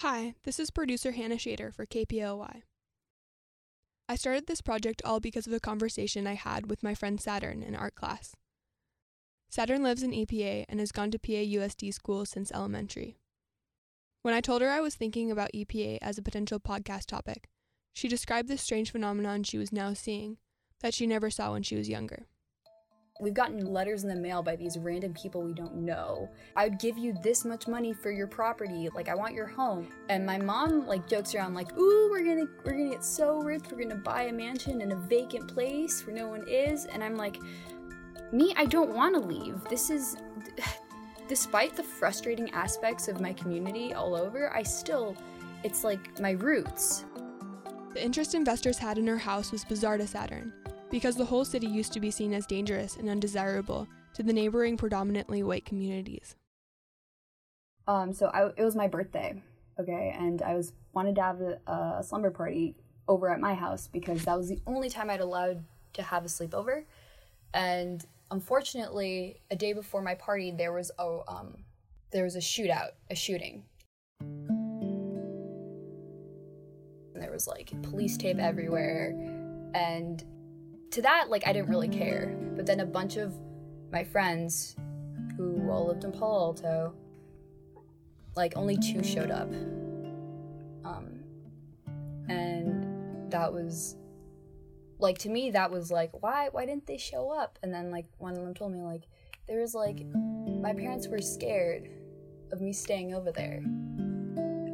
Hi, this is producer Hannah Shader for KPOY. I started this project all because of a conversation I had with my friend Saturn in art class. Saturn lives in EPA and has gone to PA USD school since elementary. When I told her I was thinking about EPA as a potential podcast topic, she described this strange phenomenon she was now seeing that she never saw when she was younger. We've gotten letters in the mail by these random people we don't know. I would give you this much money for your property. Like I want your home. And my mom like jokes around like, "Ooh, we're going to we're going to get so rich. We're going to buy a mansion in a vacant place where no one is." And I'm like, "Me, I don't want to leave. This is despite the frustrating aspects of my community all over, I still it's like my roots." The interest investors had in her house was bizarre to Saturn because the whole city used to be seen as dangerous and undesirable to the neighboring predominantly white communities. Um, so I, it was my birthday, okay, and I was wanted to have a, a slumber party over at my house because that was the only time I'd allowed to have a sleepover, and unfortunately, a day before my party, there was a um, there was a shootout, a shooting. And there was like police tape everywhere, and to that, like, I didn't really care. But then a bunch of my friends who all lived in Palo Alto, like, only two showed up. Um, and that was, like, to me, that was like, why, why didn't they show up? And then, like, one of them told me, like, there was, like, my parents were scared of me staying over there.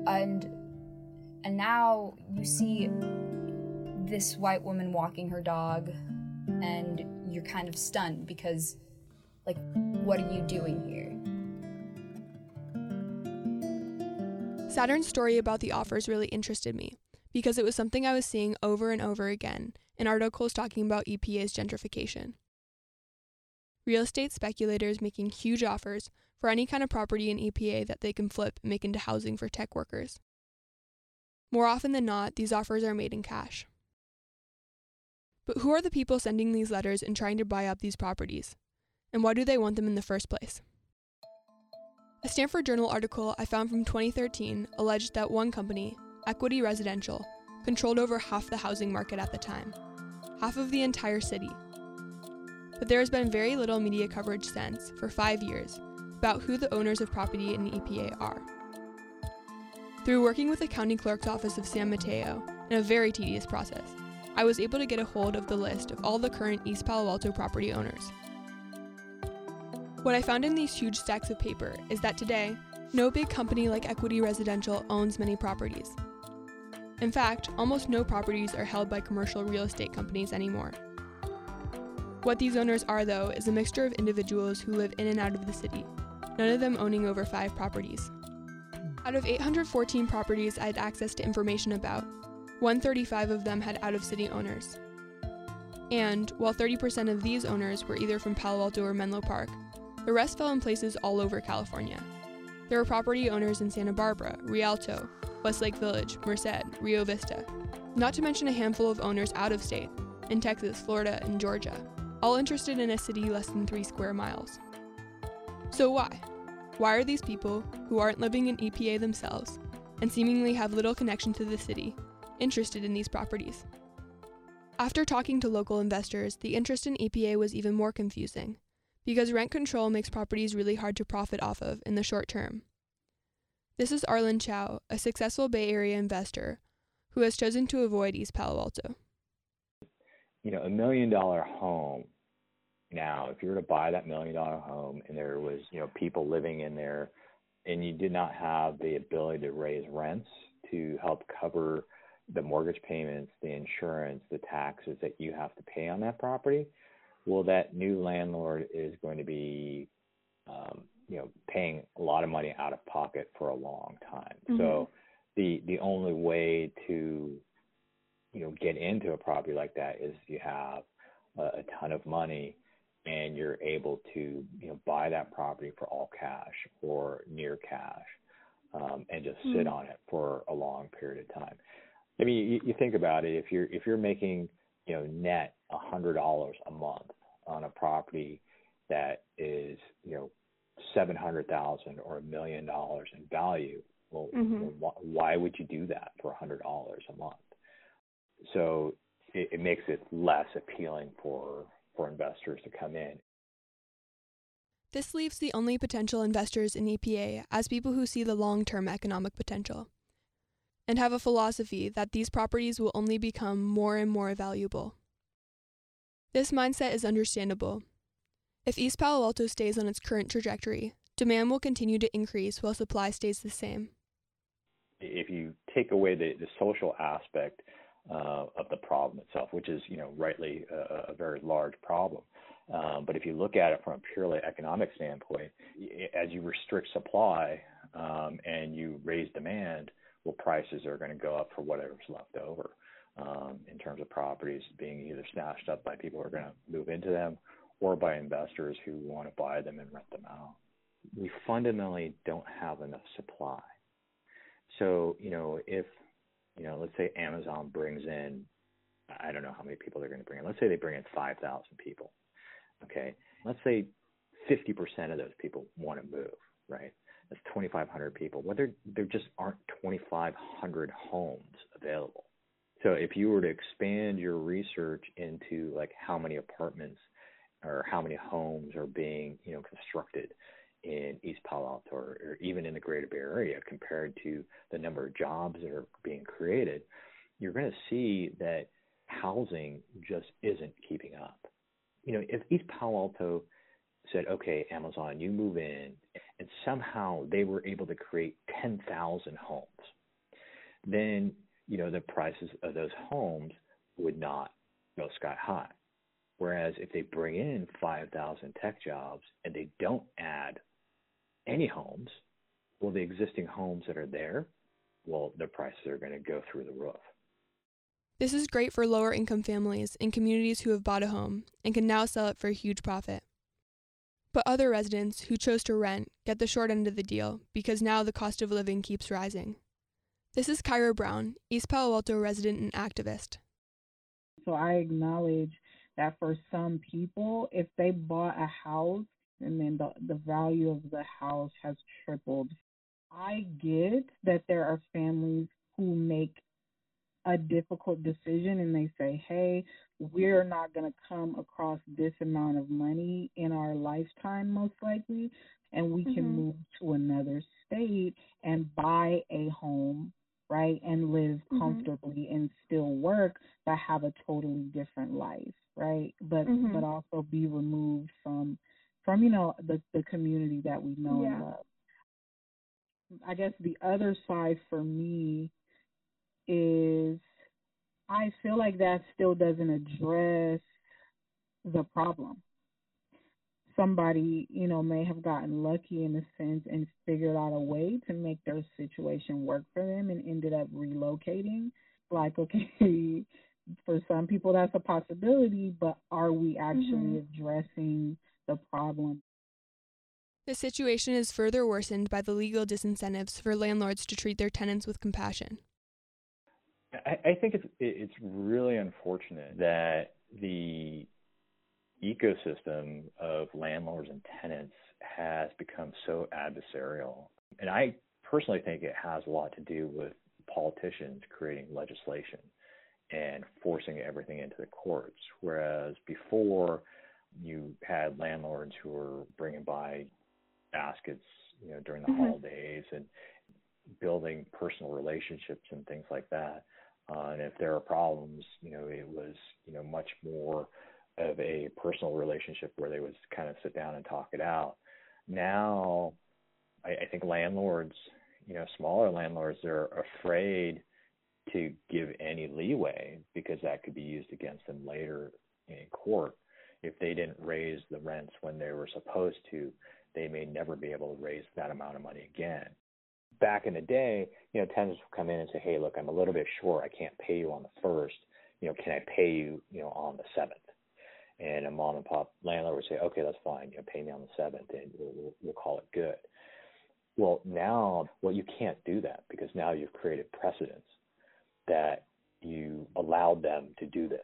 And, and now you see this white woman walking her dog and you're kind of stunned because like what are you doing here Saturn's story about the offers really interested me because it was something I was seeing over and over again in articles talking about EPA's gentrification. Real estate speculators making huge offers for any kind of property in EPA that they can flip and make into housing for tech workers. More often than not, these offers are made in cash. But who are the people sending these letters and trying to buy up these properties? And why do they want them in the first place? A Stanford Journal article I found from 2013 alleged that one company, Equity Residential, controlled over half the housing market at the time, half of the entire city. But there has been very little media coverage since, for five years, about who the owners of property in the EPA are. Through working with the county clerk's office of San Mateo in a very tedious process, I was able to get a hold of the list of all the current East Palo Alto property owners. What I found in these huge stacks of paper is that today, no big company like Equity Residential owns many properties. In fact, almost no properties are held by commercial real estate companies anymore. What these owners are, though, is a mixture of individuals who live in and out of the city, none of them owning over five properties. Out of 814 properties I had access to information about, 135 of them had out of city owners. And, while 30% of these owners were either from Palo Alto or Menlo Park, the rest fell in places all over California. There were property owners in Santa Barbara, Rialto, Westlake Village, Merced, Rio Vista, not to mention a handful of owners out of state, in Texas, Florida, and Georgia, all interested in a city less than three square miles. So, why? Why are these people, who aren't living in EPA themselves, and seemingly have little connection to the city, interested in these properties. After talking to local investors, the interest in EPA was even more confusing, because rent control makes properties really hard to profit off of in the short term. This is Arlen Chow, a successful Bay Area investor who has chosen to avoid East Palo Alto. You know, a million dollar home now, if you were to buy that million dollar home and there was, you know, people living in there and you did not have the ability to raise rents to help cover the mortgage payments, the insurance, the taxes that you have to pay on that property, well, that new landlord is going to be, um, you know, paying a lot of money out of pocket for a long time. Mm-hmm. So the the only way to, you know, get into a property like that is you have a, a ton of money and you're able to, you know, buy that property for all cash or near cash. Um, and just sit mm-hmm. on it for a long period of time. I mean, you, you think about it. If you're if you're making you know net a hundred dollars a month on a property that is you know seven hundred thousand or a million dollars in value, Well, mm-hmm. wh- why would you do that for a hundred dollars a month? So it, it makes it less appealing for for investors to come in. This leaves the only potential investors in EPA as people who see the long term economic potential and have a philosophy that these properties will only become more and more valuable. This mindset is understandable. If East Palo Alto stays on its current trajectory, demand will continue to increase while supply stays the same. If you take away the, the social aspect uh, of the problem itself, which is, you know, rightly a, a very large problem, um, but if you look at it from a purely economic standpoint, as you restrict supply um, and you raise demand, well, prices are going to go up for whatever's left over um, in terms of properties being either snatched up by people who are going to move into them or by investors who want to buy them and rent them out. We fundamentally don't have enough supply. So, you know, if, you know, let's say Amazon brings in, I don't know how many people they're going to bring in. Let's say they bring in 5,000 people. Okay. Let's say 50% of those people want to move, right? That's 2,500 people. Well, there, there just aren't 2,500 homes available. So if you were to expand your research into like how many apartments or how many homes are being, you know, constructed in East Palo Alto or, or even in the Greater Bay Area compared to the number of jobs that are being created, you're going to see that housing just isn't keeping up. You know, if East Palo Alto said, okay, Amazon, you move in, and somehow they were able to create 10,000 homes, then you know, the prices of those homes would not go sky high. Whereas if they bring in 5,000 tech jobs and they don't add any homes, well, the existing homes that are there, well, the prices are going to go through the roof. This is great for lower income families and communities who have bought a home and can now sell it for a huge profit. But other residents who chose to rent get the short end of the deal because now the cost of living keeps rising. This is Kyra Brown, East Palo Alto resident and activist. So I acknowledge that for some people, if they bought a house and then the, the value of the house has tripled, I get that there are families who make a difficult decision and they say, hey, we're not going to come across this amount of money in our lifetime, most likely, and we mm-hmm. can move to another state and buy a home right, and live mm-hmm. comfortably and still work, but have a totally different life, right? But mm-hmm. but also be removed from from you know the the community that we know yeah. and love. I guess the other side for me is I feel like that still doesn't address the problem somebody, you know, may have gotten lucky in a sense and figured out a way to make their situation work for them and ended up relocating. Like, okay, for some people that's a possibility, but are we actually mm-hmm. addressing the problem? The situation is further worsened by the legal disincentives for landlords to treat their tenants with compassion. I, I think it's it's really unfortunate that the ecosystem of landlords and tenants has become so adversarial. And I personally think it has a lot to do with politicians creating legislation and forcing everything into the courts. Whereas before, you had landlords who were bringing by baskets, you know, during the mm-hmm. holidays and building personal relationships and things like that. Uh, and if there are problems, you know, it was, you know, much more of a personal relationship where they would kind of sit down and talk it out. Now, I, I think landlords, you know, smaller landlords, are afraid to give any leeway because that could be used against them later in court. If they didn't raise the rents when they were supposed to, they may never be able to raise that amount of money again. Back in the day, you know, tenants would come in and say, "Hey, look, I'm a little bit short. I can't pay you on the first. You know, can I pay you, you know, on the seventh? and a mom and pop landlord would say, okay, that's fine, you know, pay me on the seventh, and we'll, we'll, we'll call it good. Well, now, well, you can't do that because now you've created precedents that you allowed them to do this,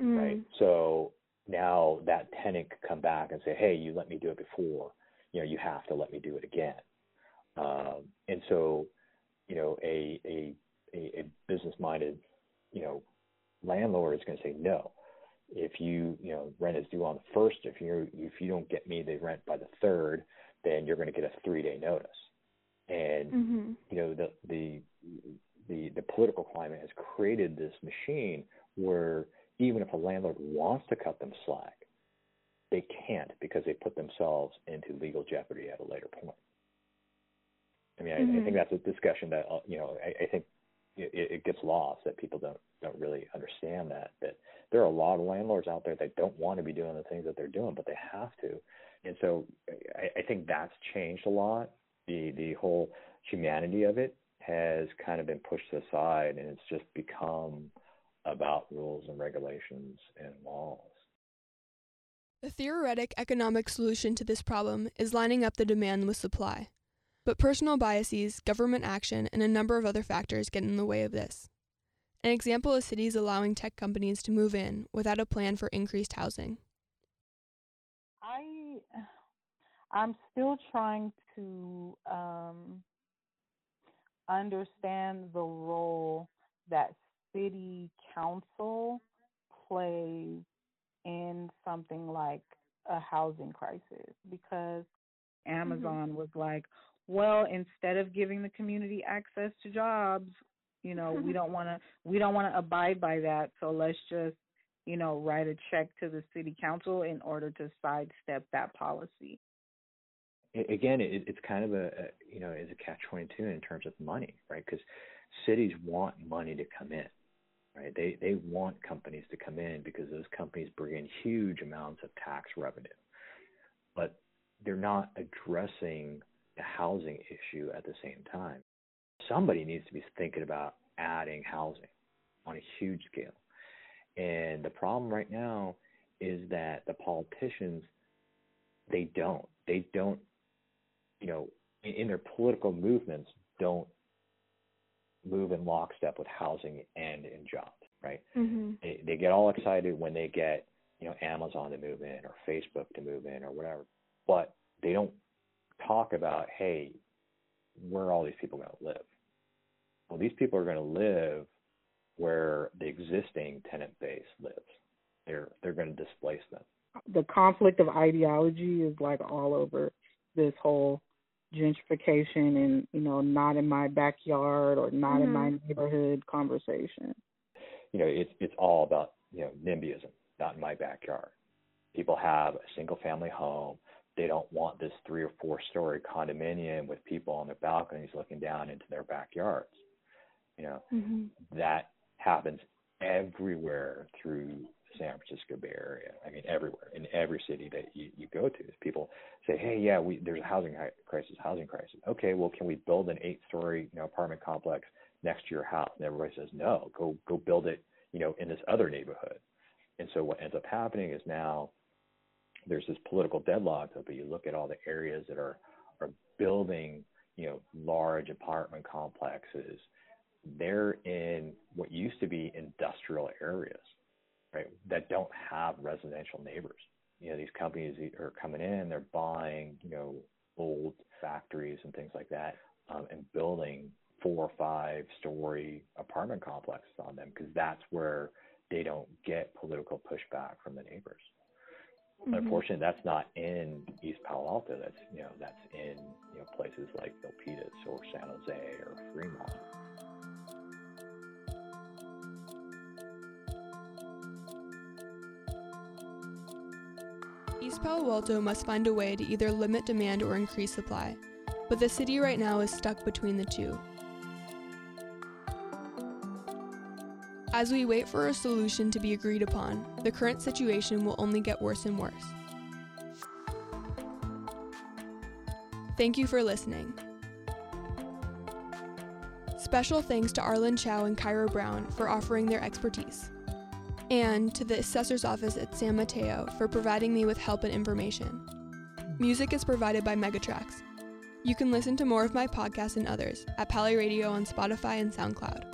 mm. right? So now that tenant could come back and say, hey, you let me do it before, you know, you have to let me do it again. Um, and so, you know, a a a, business minded, you know, landlord is going to say no. If you you know rent is due on the first, if you if you don't get me the rent by the third, then you're going to get a three day notice. And mm-hmm. you know the the the the political climate has created this machine where even if a landlord wants to cut them slack, they can't because they put themselves into legal jeopardy at a later point. I mean, mm-hmm. I, I, think mm-hmm. that's a discussion that uh, you know I, I think it, it, gets lost that people don't don't really understand that that there are a lot of landlords out there that don't want to be doing the things that they're doing, but they have to, and so I, I think that's changed a lot. The the whole humanity of it has kind of been pushed aside, and it's just become about rules and regulations and laws. The theoretic economic solution to this problem is lining up the demand with supply. But personal biases, government action, and a number of other factors get in the way of this. An example is cities allowing tech companies to move in without a plan for increased housing. I I'm still trying to um, understand the role that city council plays in something like a housing crisis because mm-hmm. Amazon mm-hmm. was like, well, instead of giving the community access to jobs, you know, we mm-hmm. don't want to we don't want to abide by that, so let's just, you know, write a check to the city council in order to sidestep that policy. Again, it, it's kind of a, a you know, is a catch twenty two in terms of money, right? Because cities want money to come in right? They they want companies to come in because those companies bring in huge amounts of tax revenue, but they're not addressing the housing issue at the same time. Somebody needs to be thinking about adding housing on a huge scale, and the problem right now is that the politicians they don't they don't you know in, in their political movements don't move in lockstep with housing and in jobs, right? Mm-hmm. They, they get all excited when they get, you know, Amazon to move in or Facebook to move in or whatever, but they don't talk about, hey, where are all these people going to live? Well, these people are going to live where the existing tenant base lives. They're they're going to displace them. The conflict of ideology is like all over this whole gentrification and you know not in my backyard or not mm-hmm. in my mm-hmm. neighborhood conversation you know it's it's all about you know nimbyism not in my backyard people have a single family home they don't want this three or four story condominium with people on their balconies looking down into their backyards you know mm-hmm. that happens everywhere through San Francisco Bay Area. I mean, everywhere in every city that you, you go to, people say, "Hey, yeah, we there's a housing crisis, housing crisis." Okay, well, can we build an eight-story you know apartment complex next to your house? And everybody says, "No, go go build it, you know, in this other neighborhood." And so what ends up happening is now there's this political deadlock. But you look at all the areas that are are building, you know, large apartment complexes. They're in what used to be industrial areas right, that don't have residential neighbors. You know, these companies are coming in, they're buying, you know, old factories and things like that, um, and building four or five story apartment complexes on them because that's where they don't get political pushback from the neighbors. Mm-hmm. Unfortunately, that's not in East Palo Alto. That's you know that's in you know places like Milpitas or San Jose or Fremont. East Palo Alto must find a way to either limit demand or increase supply, but the city right now is stuck between the two. As we wait for a solution to be agreed upon, the current situation will only get worse and worse. Thank you for listening. Special thanks to Arlen Chow and Kyra Brown for offering their expertise and to the assessor's office at San Mateo for providing me with help and information. Music is provided by Megatrax. You can listen to more of my podcasts and others at Paly Radio on Spotify and SoundCloud.